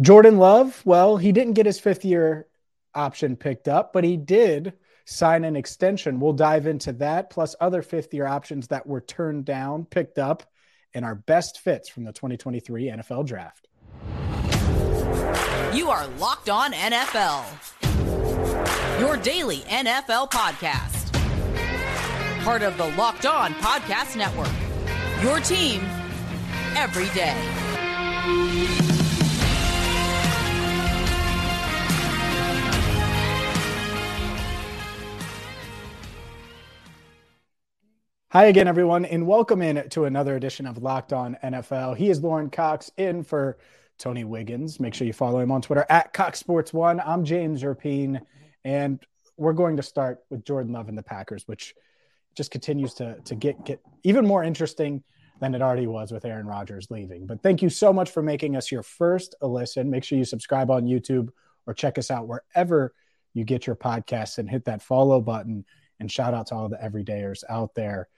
Jordan Love, well, he didn't get his fifth year option picked up, but he did sign an extension. We'll dive into that, plus other fifth year options that were turned down, picked up, and our best fits from the 2023 NFL draft. You are Locked On NFL, your daily NFL podcast. Part of the Locked On Podcast Network, your team every day. Hi again, everyone, and welcome in to another edition of Locked On NFL. He is Lorin Cox in for Tony Wiggins. Make sure you follow him on Twitter at Cox Sports One. I'm James Rapien, and we're going to start with Jordan Love and the Packers, which just continues to to get get even more interesting than it already was with Aaron Rodgers leaving. But thank you so much for making us your first listen. Make sure you subscribe on YouTube or check us out wherever you get your podcasts and hit that follow button. And shout out to all the everydayers out there.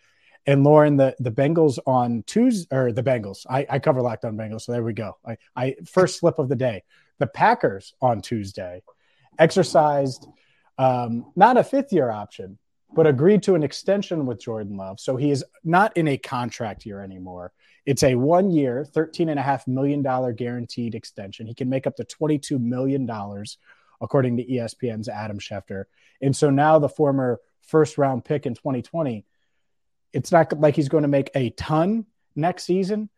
And Lorin, the the Bengals on Tuesday or the Bengals. I, I cover locked on Bengals, so there we go. I, I first slip of the day. The Packers on Tuesday exercised um, not a fifth year option, but agreed to an extension with Jordan Love. So he is not in a contract year anymore. It's a one year, $13.5 million guaranteed extension. He can make up to $22 million, according to ESPN's Adam Schefter. And so now the former first round pick in 2020 it's not like he's going to make a ton next season,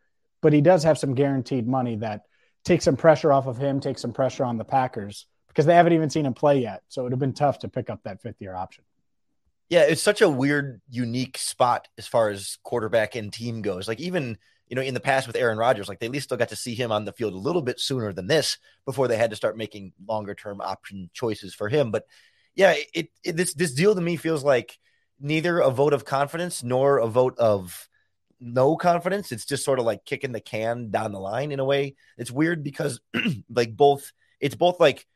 but he does have some guaranteed money that takes some pressure off of him, takes some pressure on the Packers because they haven't even seen him play yet. So it would have been tough to pick up that fifth year option. Yeah, it's such a weird, unique spot as far as quarterback and team goes. Like even you know in the past with Aaron Rodgers, like they at least still got to see him on the field a little bit sooner than this before they had to start making longer term option choices for him. But yeah, it, it this this deal to me feels like neither a vote of confidence nor a vote of no confidence. It's just sort of like kicking the can down the line in a way. It's weird because like both it's both like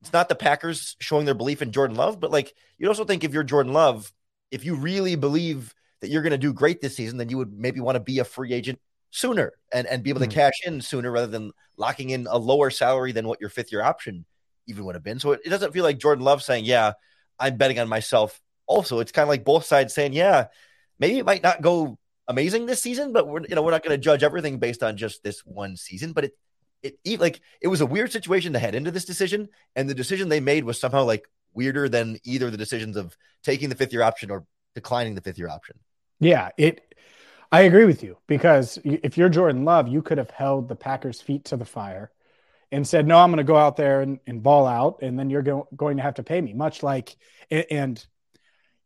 it's not the Packers showing their belief in Jordan Love, but like you'd also think if you're Jordan Love, if you really believe that you're going to do great this season, then you would maybe want to be a free agent sooner and, and be able to mm cash in sooner rather than locking in a lower salary than what your fifth year option even would have been. So it, it doesn't feel like Jordan Love saying, Yeah, I'm betting on myself also it's kind of like both sides saying, yeah, maybe it might not go amazing this season, but we're you know we're not going to judge everything based on just this one season. But it it like it was a weird situation to head into this decision, and the decision they made was somehow like weirder than either the decisions of taking the fifth year option or declining the fifth year option. Yeah, it. I agree with you because if you're Jordan Love, you could have held the Packers' feet to the fire and said, "No, I'm going to go out there and, and ball out, and then you're go- going to have to pay me." Much like, and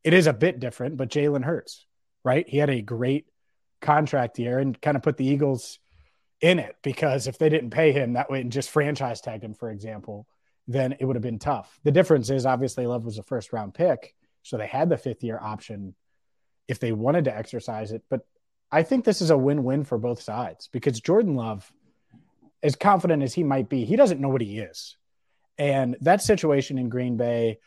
it is a bit different, but Jalen Hurts, right? He had a great contract year and kind of put the Eagles in it because if they didn't pay him that way and just franchise tagged him, for example, then it would have been tough. The difference is obviously Love was a first round pick, so they had the fifth year option if they wanted to exercise it. But I think this is a win win for both sides because Jordan Love, as confident as he might be, he doesn't know what he is. And that situation in Green Bay,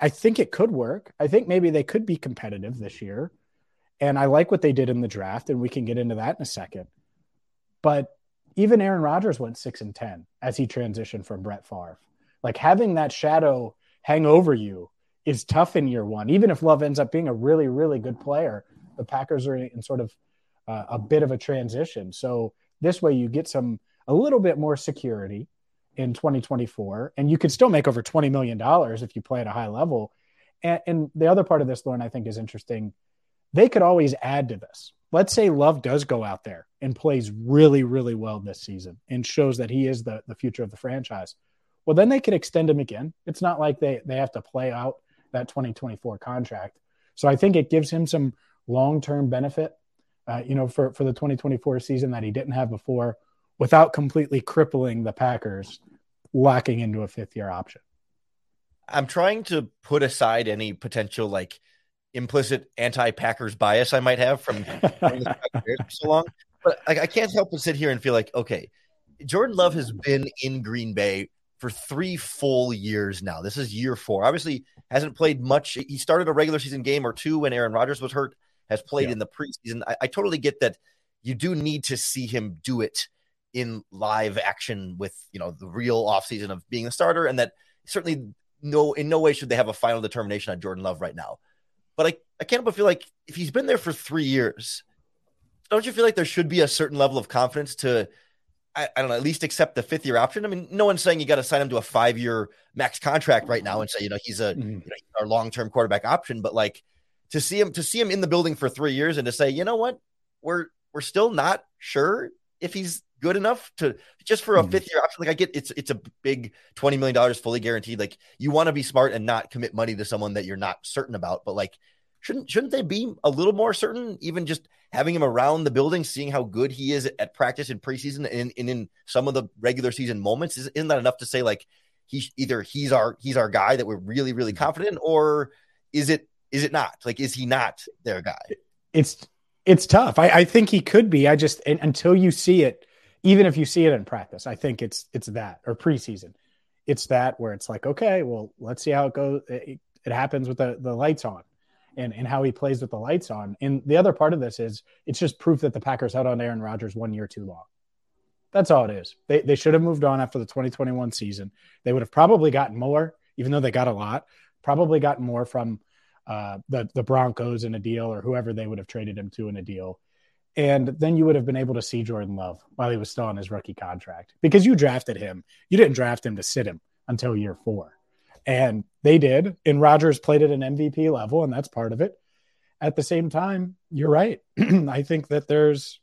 I think it could work. I think maybe they could be competitive this year. And I like what they did in the draft, and we can get into that in a second. But even Aaron Rodgers went six and 10 as he transitioned from Brett Favre. Like having that shadow hang over you is tough in year one. Even if Love ends up being a really, really good player, the Packers are in sort of uh, a bit of a transition. So this way you get some, a little bit more security in 2024, and you could still make over 20 million dollars if you play at a high level. And, and the other part of this, Lorin, I think is interesting. They could always add to this. Let's say Love does go out there and plays really, really well this season and shows that he is the, the future of the franchise. Well, then they can extend him again. It's not like they, they have to play out that 2024 contract. So I think it gives him some long term benefit, uh, you know, for, for the 2024 season that he didn't have before without completely crippling the Packers locking into a fifth year option. I'm trying to put aside any potential like implicit anti-Packers bias I might have from so long, but I, I can't help but sit here and feel like, okay, Jordan Love has been in Green Bay for three full years now. This is year four. Obviously, hasn't played much. He started a regular season game or two when Aaron Rodgers was hurt. Has played yeah. in the preseason. I, I totally get that. You do need to see him do it in live action with you know the real offseason of being a starter, and that certainly no in no way should they have a final determination on Jordan Love right now. But I, I can't but feel like if he's been there for three years, don't you feel like there should be a certain level of confidence to I, I, don't know, at least accept the fifth year option. I mean, no one's saying you got to sign him to a five year max contract right now and say, you know, he's a mm-hmm. you know, our long term quarterback option. But like to see him to see him in the building for three years and to say, you know what, we're we're still not sure if he's good enough to just for a mm-hmm. fifth year option. Like I get it's it's a big twenty million dollars fully guaranteed. Like you want to be smart and not commit money to someone that you're not certain about. But like shouldn't shouldn't they be a little more certain? Even just having him around the building, seeing how good he is at practice in preseason and, and in some of the regular season moments, isn't that enough to say like he either he's our he's our guy that we're really really mm-hmm. confident in, or is it is it not? Like is he not their guy? It's it's tough. I, I think he could be. I just until you see it even if you see it in practice, I think it's it's that or preseason. It's that where it's like, okay, well, let's see how it goes. It, it happens with the, the lights on and, and how he plays with the lights on. And the other part of this is it's just proof that the Packers held on Aaron Rodgers one year too long. That's all it is. They, they should have moved on after the 2021 season. They would have probably gotten more, even though they got a lot, probably gotten more from uh, the, the Broncos in a deal or whoever they would have traded him to in a deal and then you would have been able to see Jordan Love while he was still on his rookie contract because you drafted him. You didn't draft him to sit him until year four. And they did. And Rodgers played at an MVP level, and that's part of it. At the same time, you're right. I think that there's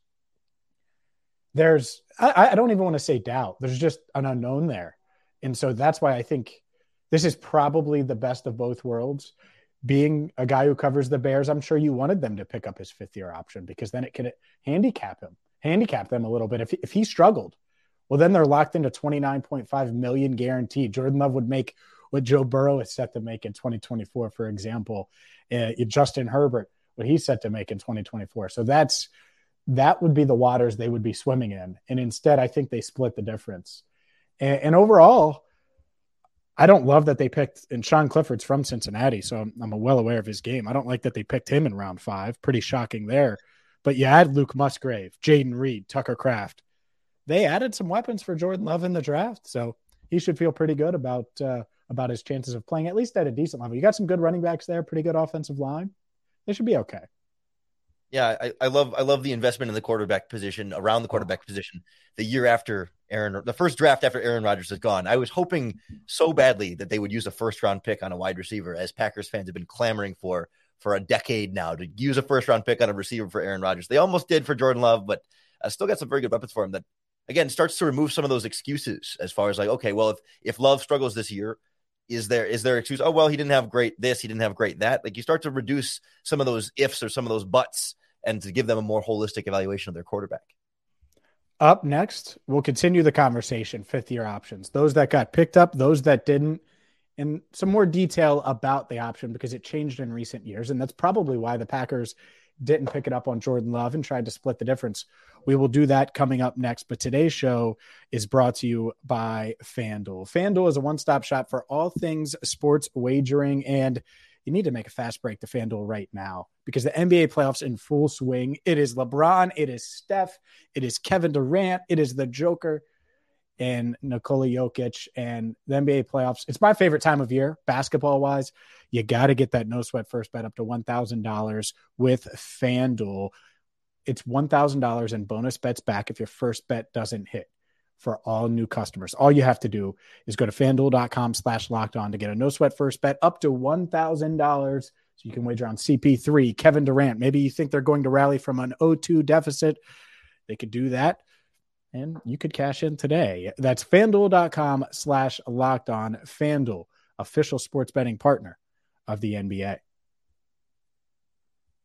there's I, I don't even want to say doubt. There's just an unknown there. And so that's why I think this is probably the best of both worlds being a guy who covers the Bears, I'm sure you wanted them to pick up his fifth year option because then it could handicap him, handicap them a little bit. If, if he struggled, well, then they're locked into 29.5 million guaranteed. Jordan Love would make what Joe Burrow is set to make in 2024, for example. Uh, Justin Herbert, what he's set to make in 2024. So that's that would be the waters they would be swimming in. And instead, I think they split the difference. And, and overall, I don't love that they picked, and Sean Clifford's from Cincinnati, so I'm, I'm, well aware of his game. I don't like that they picked him in round five. Pretty shocking there. But you add Luke Musgrave, Jayden Reed, Tucker Kraft. They added some weapons for Jordan Love in the draft, so he should feel pretty good about uh, about his chances of playing at least at a decent level. You got some good running backs there, pretty good offensive line. They should be okay. Yeah, I, I love I love the investment in the quarterback position around the quarterback position. The year after Aaron, the first draft after Aaron Rodgers is gone, I was hoping so badly that they would use a first round pick on a wide receiver, as Packers fans have been clamoring for for a decade now to use a first round pick on a receiver for Aaron Rodgers. They almost did for Jordan Love, but I still got some very good weapons for him. That again starts to remove some of those excuses as far as like, okay, well if if Love struggles this year, is there is there excuse? Oh well, he didn't have great this, he didn't have great that. Like you start to reduce some of those ifs or some of those buts, and to give them a more holistic evaluation of their quarterback. Up next, we'll continue the conversation. Fifth year options, those that got picked up, those that didn't, and some more detail about the option because it changed in recent years, and that's probably why the Packers didn't pick it up on Jordan Love and tried to split the difference. We will do that coming up next. But today's show is brought to you by FanDuel. FanDuel is a one stop shop for all things sports wagering, and you need to make a fast break to FanDuel right now because the NBA playoffs in full swing. It is LeBron, it is Steph, it is Kevin Durant, it is the Joker and Nikola Jokic and the NBA playoffs. It's my favorite time of year, basketball wise. You got to get that no sweat first bet up to $1,000 with FanDuel. It's $1,000 in bonus bets back if your first bet doesn't hit for all new customers. All you have to do is go to fanduel.com slash locked on to get a no sweat first bet up to $1,000. So you can wager on CP3, Kevin Durant. Maybe you think they're going to rally from an 0 2 deficit. They could do that and you could cash in today. That's fanduel.com slash locked on. Fanduel, official sports betting partner of the NBA.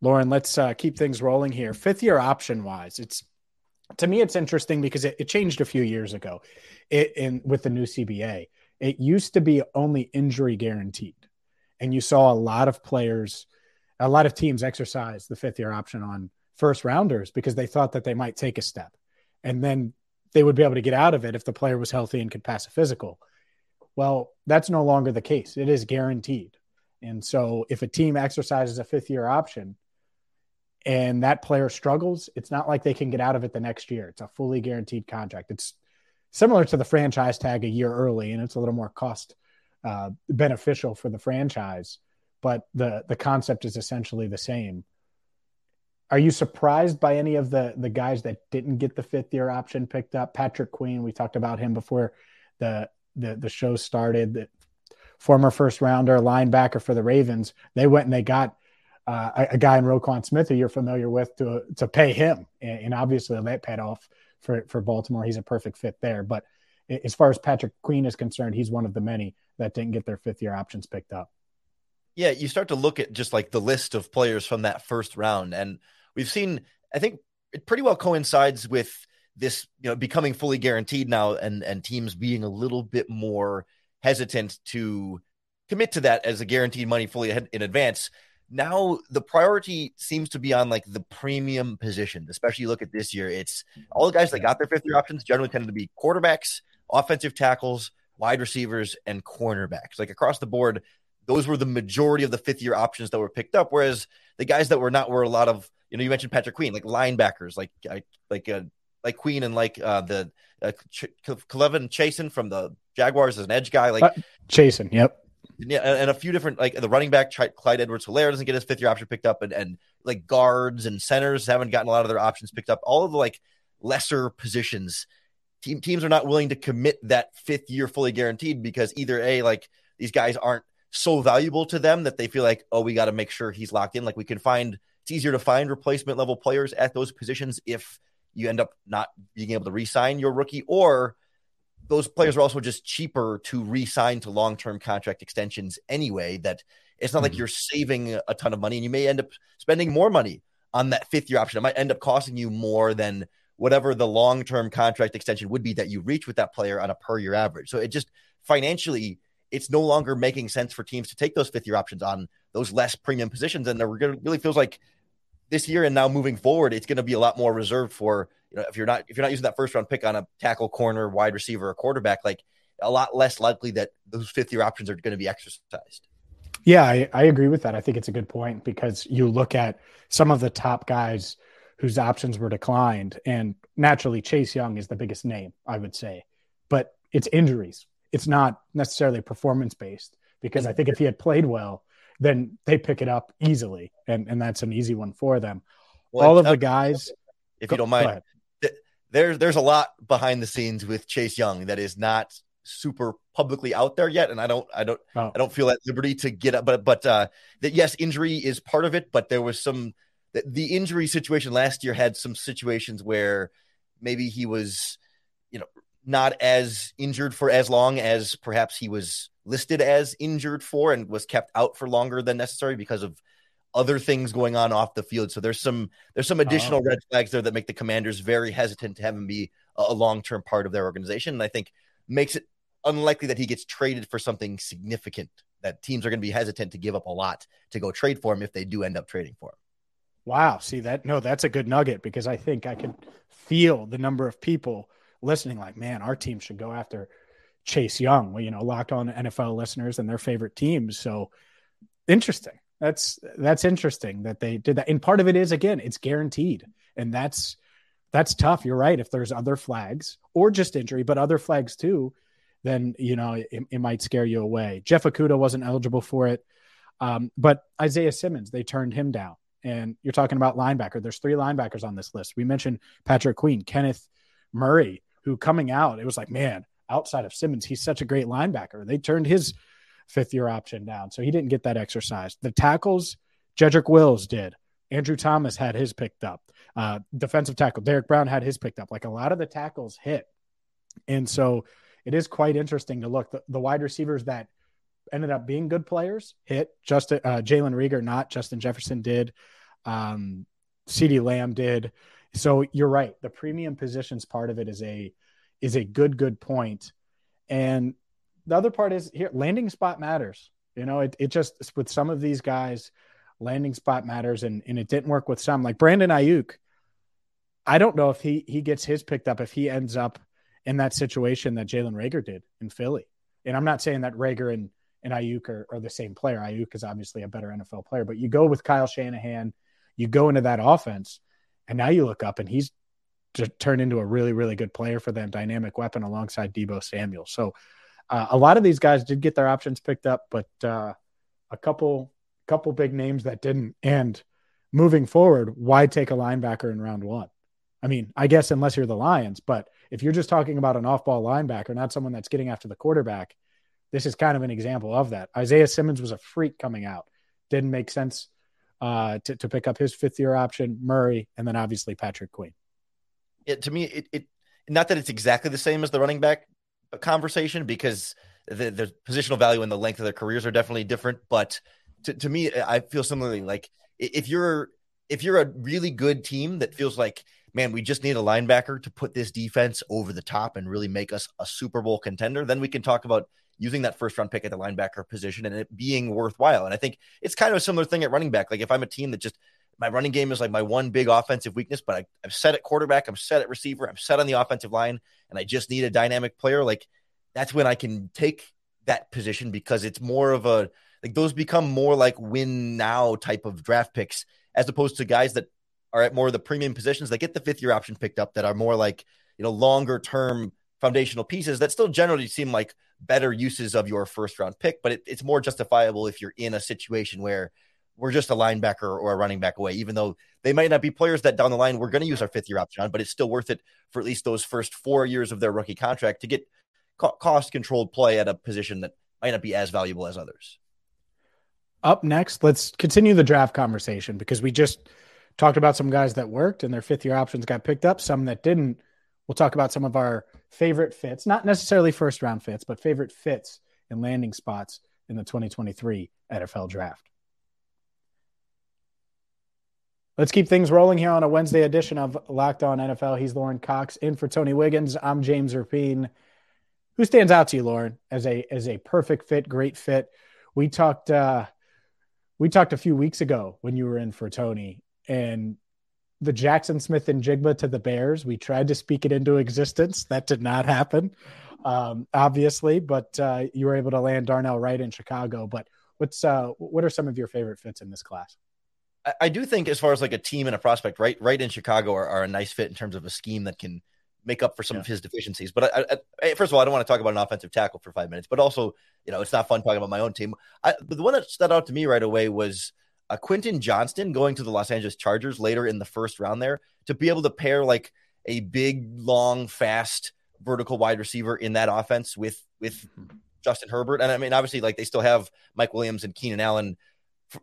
Lorin, let's uh, keep things rolling here. Fifth year option wise, it's to me, it's interesting because it, it changed a few years ago it, in with the new CBA. It used to be only injury guaranteed. And you saw a lot of players, a lot of teams exercise the fifth year option on first rounders because they thought that they might take a step and then they would be able to get out of it if the player was healthy and could pass a physical. Well, that's no longer the case. It is guaranteed. And so if a team exercises a fifth year option and that player struggles, it's not like they can get out of it the next year. It's a fully guaranteed contract. It's similar to the franchise tag a year early, and it's a little more cost uh, beneficial for the franchise. But the the concept is essentially the same. Are you surprised by any of the the guys that didn't get the fifth year option picked up? Patrick Queen, we talked about him before the the the show started. The former first rounder linebacker for the Ravens. They went and they got uh, a, a, guy in Roquan Smith who you're familiar with to to pay him, and, and, obviously that paid off for for Baltimore. He's a perfect fit there. But as far as Patrick Queen is concerned, he's one of the many that didn't get their fifth year options picked up. Yeah, you start to look at just like the list of players from that first round, and we've seen. I think it pretty well coincides with this, you know, becoming fully guaranteed now, and and teams being a little bit more hesitant to commit to that as a guaranteed money fully in advance now the priority seems to be on like the premium position, especially look at this year. It's all the guys that got their fifth year options generally tended to be quarterbacks, offensive tackles, wide receivers, and cornerbacks. Like across the board, those were the majority of the fifth year options that were picked up. Whereas the guys that were not were a lot of, you know, you mentioned Patrick Queen, like linebackers, like like uh, like Queen and like uh, the uh, Ch- K'Lavon Chaisson from the Jaguars as an edge guy, like uh, Chaisson, yep yeah, and a few different like the running back Clyde Edwards-Helaire doesn't get his fifth year option picked up, and and like guards and centers haven't gotten a lot of their options picked up. All of the like lesser positions, team teams are not willing to commit that fifth year fully guaranteed because either a like these guys aren't so valuable to them that they feel like oh we got to make sure he's locked in. Like we can find it's easier to find replacement level players at those positions if you end up not being able to re-sign your rookie or those players are also just cheaper to re-sign to long-term contract extensions anyway. That it's not mm-hmm. like you're saving a ton of money, and you may end up spending more money on that fifth year option. It might end up costing you more than whatever the long-term contract extension would be that you reach with that player on a per year average. So it just financially, it's no longer making sense for teams to take those fifth year options on those less premium positions, and it really feels like this year and now moving forward, it's going to be a lot more reserved for you know if you're not if you're not using that first round pick on a tackle, corner, wide receiver, or quarterback, like a lot less likely that those fifth year options are going to be exercised. Yeah, I, I agree with that. I think it's a good point because you look at some of the top guys whose options were declined, and naturally Chase Young is the biggest name, I would say, but it's injuries. It's not necessarily performance based because I think if he had played well, then they pick it up easily, and and that's an easy one for them. Well, All of uh, the guys, if you don't mind, there's there's a lot behind the scenes with Chase Young that is not super publicly out there yet, and I don't I don't oh. I don't feel at liberty to get up, but but uh, that yes, injury is part of it, but there was some the, the injury situation last year had some situations where maybe he was you know not as injured for as long as perhaps he was listed as injured for and was kept out for longer than necessary because of other things going on off the field. So there's some there's some additional oh. red flags there that make the commanders very hesitant to have him be a long-term part of their organization. And I think makes it unlikely that he gets traded for something significant that teams are going to be hesitant to give up a lot to go trade for him if they do end up trading for him. Wow. See that? No, that's a good nugget because I think I can feel the number of people listening like, man, our team should go after Chase Young, you know, locked on NFL listeners and their favorite teams. So interesting. That's that's interesting that they did that. And part of it is again, it's guaranteed. And that's that's tough. You're right. If there's other flags or just injury, but other flags too, then you know it, it might scare you away. Jeff Okudah wasn't eligible for it. Um, but Isaiah Simmons, they turned him down. And you're talking about linebacker. There's three linebackers on this list. We mentioned Patrick Queen, Kenneth Murray, who coming out, it was like, man, outside of Simmons, he's such a great linebacker. They turned his fifth year option down, so he didn't get that exercise. The tackles, Jedrick Wills did. Andrew Thomas had his picked up. Uh, defensive tackle Derrick Brown had his picked up. Like a lot of the tackles hit, and so it is quite interesting to look. The, the wide receivers that ended up being good players hit. Just uh, Jalen Reagor, not Justin Jefferson did. Um, CeeDee Lamb did. So you're right. The premium positions part of it is a is a good good point. And the other part is here landing spot matters. You know, it, it just with some of these guys, landing spot matters and, and it didn't work with some like Brandon Aiyuk. I don't know if he he gets his picked up if he ends up in that situation that Jalen Reagor did in Philly. And I'm not saying that Reagor and, and Aiyuk are, are the same player. Aiyuk is obviously a better NFL player, but you go with Kyle Shanahan, You go into that offense, and now you look up and he's turned into a really, really good player for them, dynamic weapon alongside Deebo Samuel. So uh, a lot of these guys did get their options picked up, but uh, a couple couple big names that didn't. And moving forward, why take a linebacker in round one? I mean, I guess unless you're the Lions, but if you're just talking about an off-ball linebacker, not someone that's getting after the quarterback, this is kind of an example of that. Isaiah Simmons was a freak coming out. Didn't make sense uh, to, to pick up his fifth year option, Murray, and then obviously Patrick Queen. It, to me, it, it not that it's exactly the same as the running back conversation because the, the positional value and the length of their careers are definitely different. But to, to me, I feel similarly like if you're if you're a really good team that feels like man, we just need a linebacker to put this defense over the top and really make us a Super Bowl contender, then we can talk about using that first round pick at the linebacker position and it being worthwhile. And I think it's kind of a similar thing at running back. Like if I'm a team that just my running game is like my one big offensive weakness, but I, I'm set at quarterback, I'm set at receiver, I'm set on the offensive line, and I just need a dynamic player. Like that's when I can take that position because it's more of a like those become more like win now type of draft picks as opposed to guys that are at more of the premium positions that get the fifth year option picked up that are more like you know longer term foundational pieces that still generally seem like better uses of your first round pick but it, it's more justifiable if you're in a situation where we're just a linebacker or a running back away even though they might not be players that down the line we're going to use our fifth year option on but it's still worth it for at least those first four years of their rookie contract to get co- cost controlled play at a position that might not be as valuable as others up next let's continue the draft conversation because we just talked about some guys that worked and their fifth year options got picked up, some that didn't. We'll talk about some of our favorite fits, not necessarily first round fits, but favorite fits and landing spots in the 2023 NFL draft. Let's keep things rolling here on a Wednesday edition of Locked On NFL. He's Lorin Cox in for Tony Wiggins. I'm James Rapien. Who stands out to you, Lorin, as a as a perfect fit, great fit? We talked uh, we talked a few weeks ago when you were in for Tony and the Jackson Smith-Njigba to the Bears. We tried to speak it into existence. That did not happen, um, obviously, but uh, you were able to land Darnell Wright in Chicago. But what's uh, what are some of your favorite fits in this class? I, I do think, as far as like a team and a prospect, right, right in Chicago are, are a nice fit in terms of a scheme that can make up for some yeah. of his deficiencies. But I, I, first of all, I don't want to talk about an offensive tackle for five minutes, but also, you know, it's not fun talking about my own team. I, the one that stood out to me right away was uh, Quentin Johnston going to the Los Angeles Chargers later in the first round there to be able to pair like a big, long, fast vertical wide receiver in that offense with with mm-hmm. Justin Herbert. And I mean, obviously, like they still have Mike Williams and Keenan Allen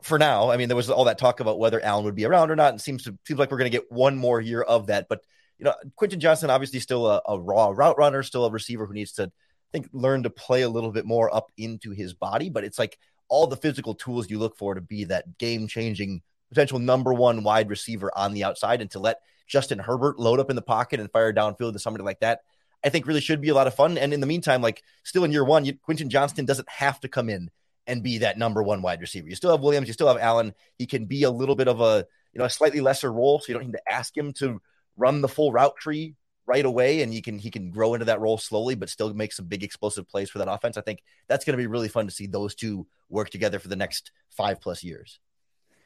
for now. I mean, there was all that talk about whether Allen would be around or not, and seems to seems like we're going to get one more year of that. But you know, Quentin Johnston obviously still a, a raw route runner, still a receiver who needs to I think learn to play a little bit more up into his body. But it's like all the physical tools you look for to be that game changing potential number one wide receiver on the outside and to let Justin Herbert load up in the pocket and fire downfield to somebody like that, I think really should be a lot of fun. And in the meantime, like still in year one, you, Quentin Johnston doesn't have to come in and be that number one wide receiver. You still have Williams, you still have Allen. He can be a little bit of a you know a slightly lesser role, so you don't need to ask him to run the full route tree right away and you can he can grow into that role slowly but still make some big explosive plays for that offense i think that's going to be really fun to see those two work together for the next five plus years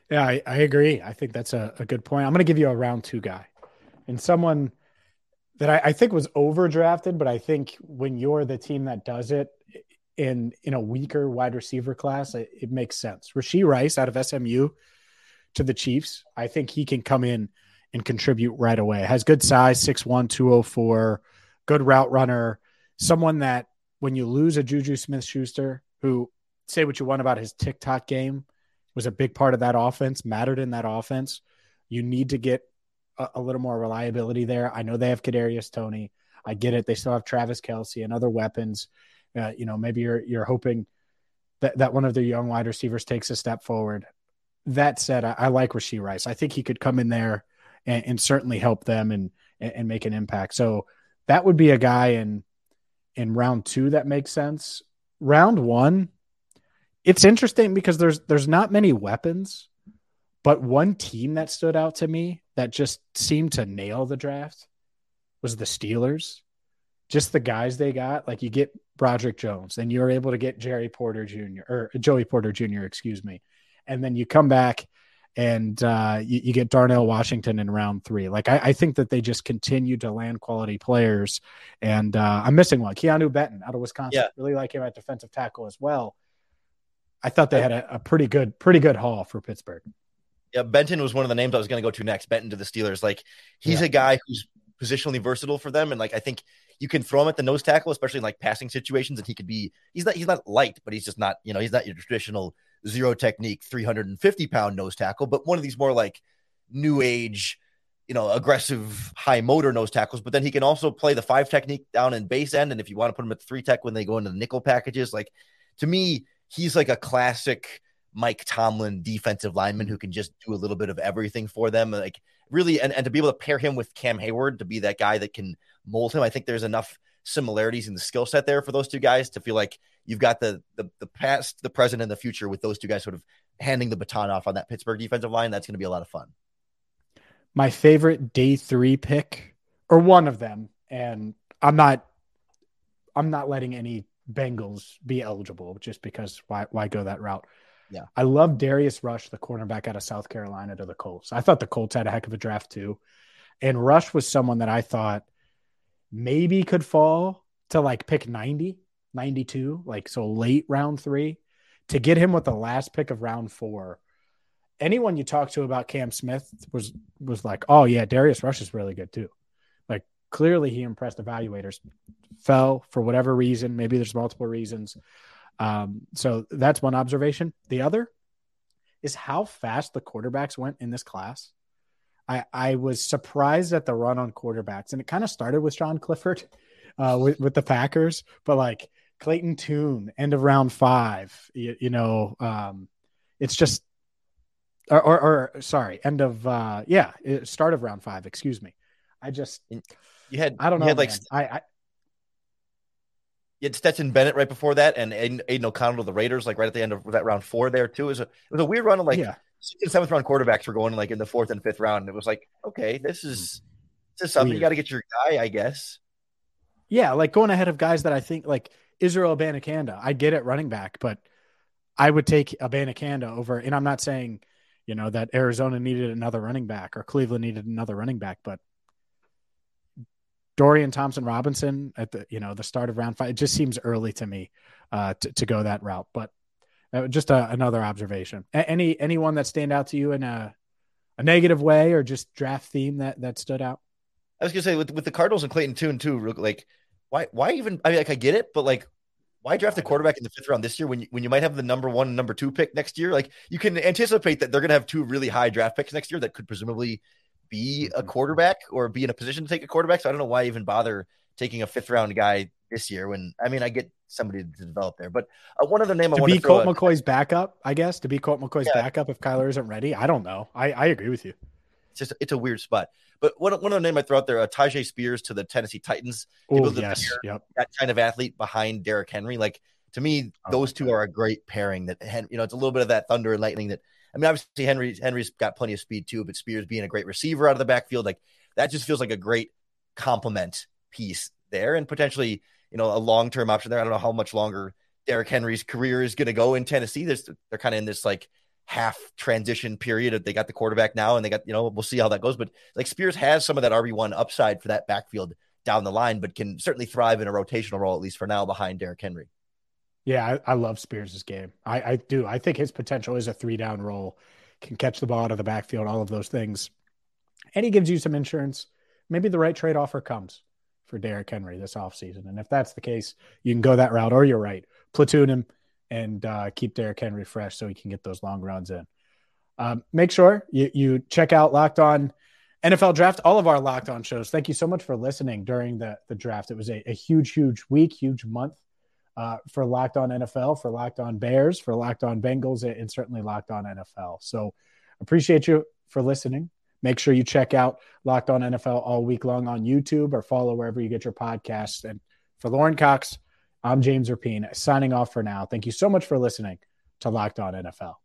yeah i, I agree i think that's a, a good point i'm going to give you a round two guy and someone that I, I think was overdrafted but i think when you're the team that does it in in a weaker wide receiver class it, it makes sense Rashee Rice out of smu to the chiefs i think he can come in and contribute right away. Has good size, 6'1, 204, good route runner, someone that when you lose a Juju Smith Schuster, who say what you want about his TikTok game, was a big part of that offense, mattered in that offense. You need to get a, a little more reliability there. I know they have Kadarius Toney. I get it. They still have Travis Kelce and other weapons. Uh, you know, maybe you're you're hoping that, that one of the young wide receivers takes a step forward. That said, I, I like Rashee Rice. I think he could come in there and, and certainly help them and, and make an impact. So that would be a guy in in round two that makes sense. Round one, it's interesting because there's there's not many weapons, but one team that stood out to me that just seemed to nail the draft was the Steelers. Just the guys they got, like you get Broderick Jones, and you're able to get Jerry Porter Jr. or Joey Porter Jr. Excuse me, and then you come back and uh, you, you, get Darnell Washington in round three. Like I, I, think that they just continue to land quality players, and uh, I'm missing one, Keanu Benton out of Wisconsin. Yeah. Really like him at defensive tackle as well. I thought they had a, a pretty good, pretty good haul for Pittsburgh. Yeah, Benton was one of the names I was going to go to next. Benton to the Steelers. Like he's yeah. a guy who's positionally versatile for them, and like I think you can throw him at the nose tackle, especially in like passing situations, and he could be. He's not. He's not light, but he's just not. You know, he's not your traditional zero technique, 350 pound nose tackle, but one of these more like new age, you know, aggressive high motor nose tackles. But then he can also play the five technique down in base end. And if you want to put him at three tech when they go into the nickel packages, like to me, he's like a classic Mike Tomlin defensive lineman who can just do a little bit of everything for them. Like really, and, and to be able to pair him with Cam Heyward to be that guy that can mold him, I think there's enough similarities in the skill set there for those two guys to feel like you've got the, the the past, the present, and the future with those two guys sort of handing the baton off on that Pittsburgh defensive line. That's going to be a lot of fun. My favorite day three pick, or one of them, and I'm not, I'm not letting any Bengals be eligible just because why why go that route? Yeah, I love Darius Rush, the cornerback out of South Carolina, to the Colts. I thought the Colts had a heck of a draft too, and Rush was someone that I thought maybe could fall to like pick 90, 92, like so late round three to get him with the last pick of round four. Anyone you talk to about Cam Smith was was like, oh yeah, Darius Rush is really good too. Like clearly he impressed evaluators. Fell for whatever reason. Maybe there's multiple reasons. Um, so that's one observation. The other is how fast the quarterbacks went in this class. I, I was surprised at the run on quarterbacks, and it kind of started with Sean Clifford uh, with, with the Packers, but like Clayton Tune, end of round five, you, you know, um, it's just, or, or, or, sorry, end of, uh, yeah, start of round five, excuse me. I just, you had, I don't know, had like, I, I, you had Stetson Bennett right before that, and Aidan O'Connell to the Raiders, like right at the end of that round four there too. It was a, it was a weird run of like yeah sixth and seventh round quarterbacks were going like in the fourth and fifth round. And it was like, okay, this is hmm. this is something Weird. you got to get your guy, I guess. Yeah, like going ahead of guys that I think like Israel Abanikanda. I get it running back, but I would take Abanikanda over. And I'm not saying, you know, that Arizona needed another running back or Cleveland needed another running back, but Dorian Thompson Robinson at the you know the start of round five. It just seems early to me uh, to to go that route, but uh, just a, another observation. A- any anyone that stand out to you in a a negative way or just draft theme that that stood out? I was gonna say with with the Cardinals and Clayton Tune too. Like, why why even? I mean, like I get it, but like, why draft a quarterback in the fifth round this year when you, when you might have the number one, number two pick next year? Like, you can anticipate that they're gonna have two really high draft picks next year that could presumably be a mm-hmm. quarterback or be in a position to take a quarterback. So I don't know why even bother taking a fifth round guy this year when I mean I get somebody to develop there. But uh, one other name to I want to be Colt McCoy's backup, I guess to be Colt McCoy's yeah. backup if Kyler isn't ready. I don't know. I, I agree with you. It's just it's a weird spot. But one one other name I throw out there, uh, Tyjae Spears to the Tennessee Titans. Oh yes, yep. That kind of athlete behind Derrick Henry. Like to me, oh, those two are a great pairing. That you know, it's a little bit of that thunder and lightning. That I mean, obviously Henry Henry's got plenty of speed too, but Spears being a great receiver out of the backfield, like that just feels like a great complement piece there, and potentially you know, a long term option there. I don't know how much longer Derrick Henry's career is going to go in Tennessee. There's, they're kind of in this like half transition period. They got the quarterback now, and they got you know we'll see how that goes. But like Spears has some of that RB one upside for that backfield down the line, but can certainly thrive in a rotational role at least for now behind Derrick Henry. Yeah, I, I love Spears' game. I, I do. I think his potential is a three down role, can catch the ball out of the backfield, all of those things, and he gives you some insurance. Maybe the right trade offer comes for Derrick Henry this offseason. And if that's the case, you can go that route, or you're right, platoon him and uh, keep Derrick Henry fresh so he can get those long runs in. Um, make sure you, you check out Locked On NFL Draft, all of our Locked On shows. Thank you so much for listening during the, the draft. It was a, a huge, huge week, huge month uh, for Locked On NFL, for Locked On Bears, for Locked On Bengals, and certainly Locked On NFL. So appreciate you for listening. Make sure you check out Locked On NFL all week long on YouTube or follow wherever you get your podcasts. And for Lorin Cox, I'm James Rapien signing off for now. Thank you so much for listening to Locked On NFL.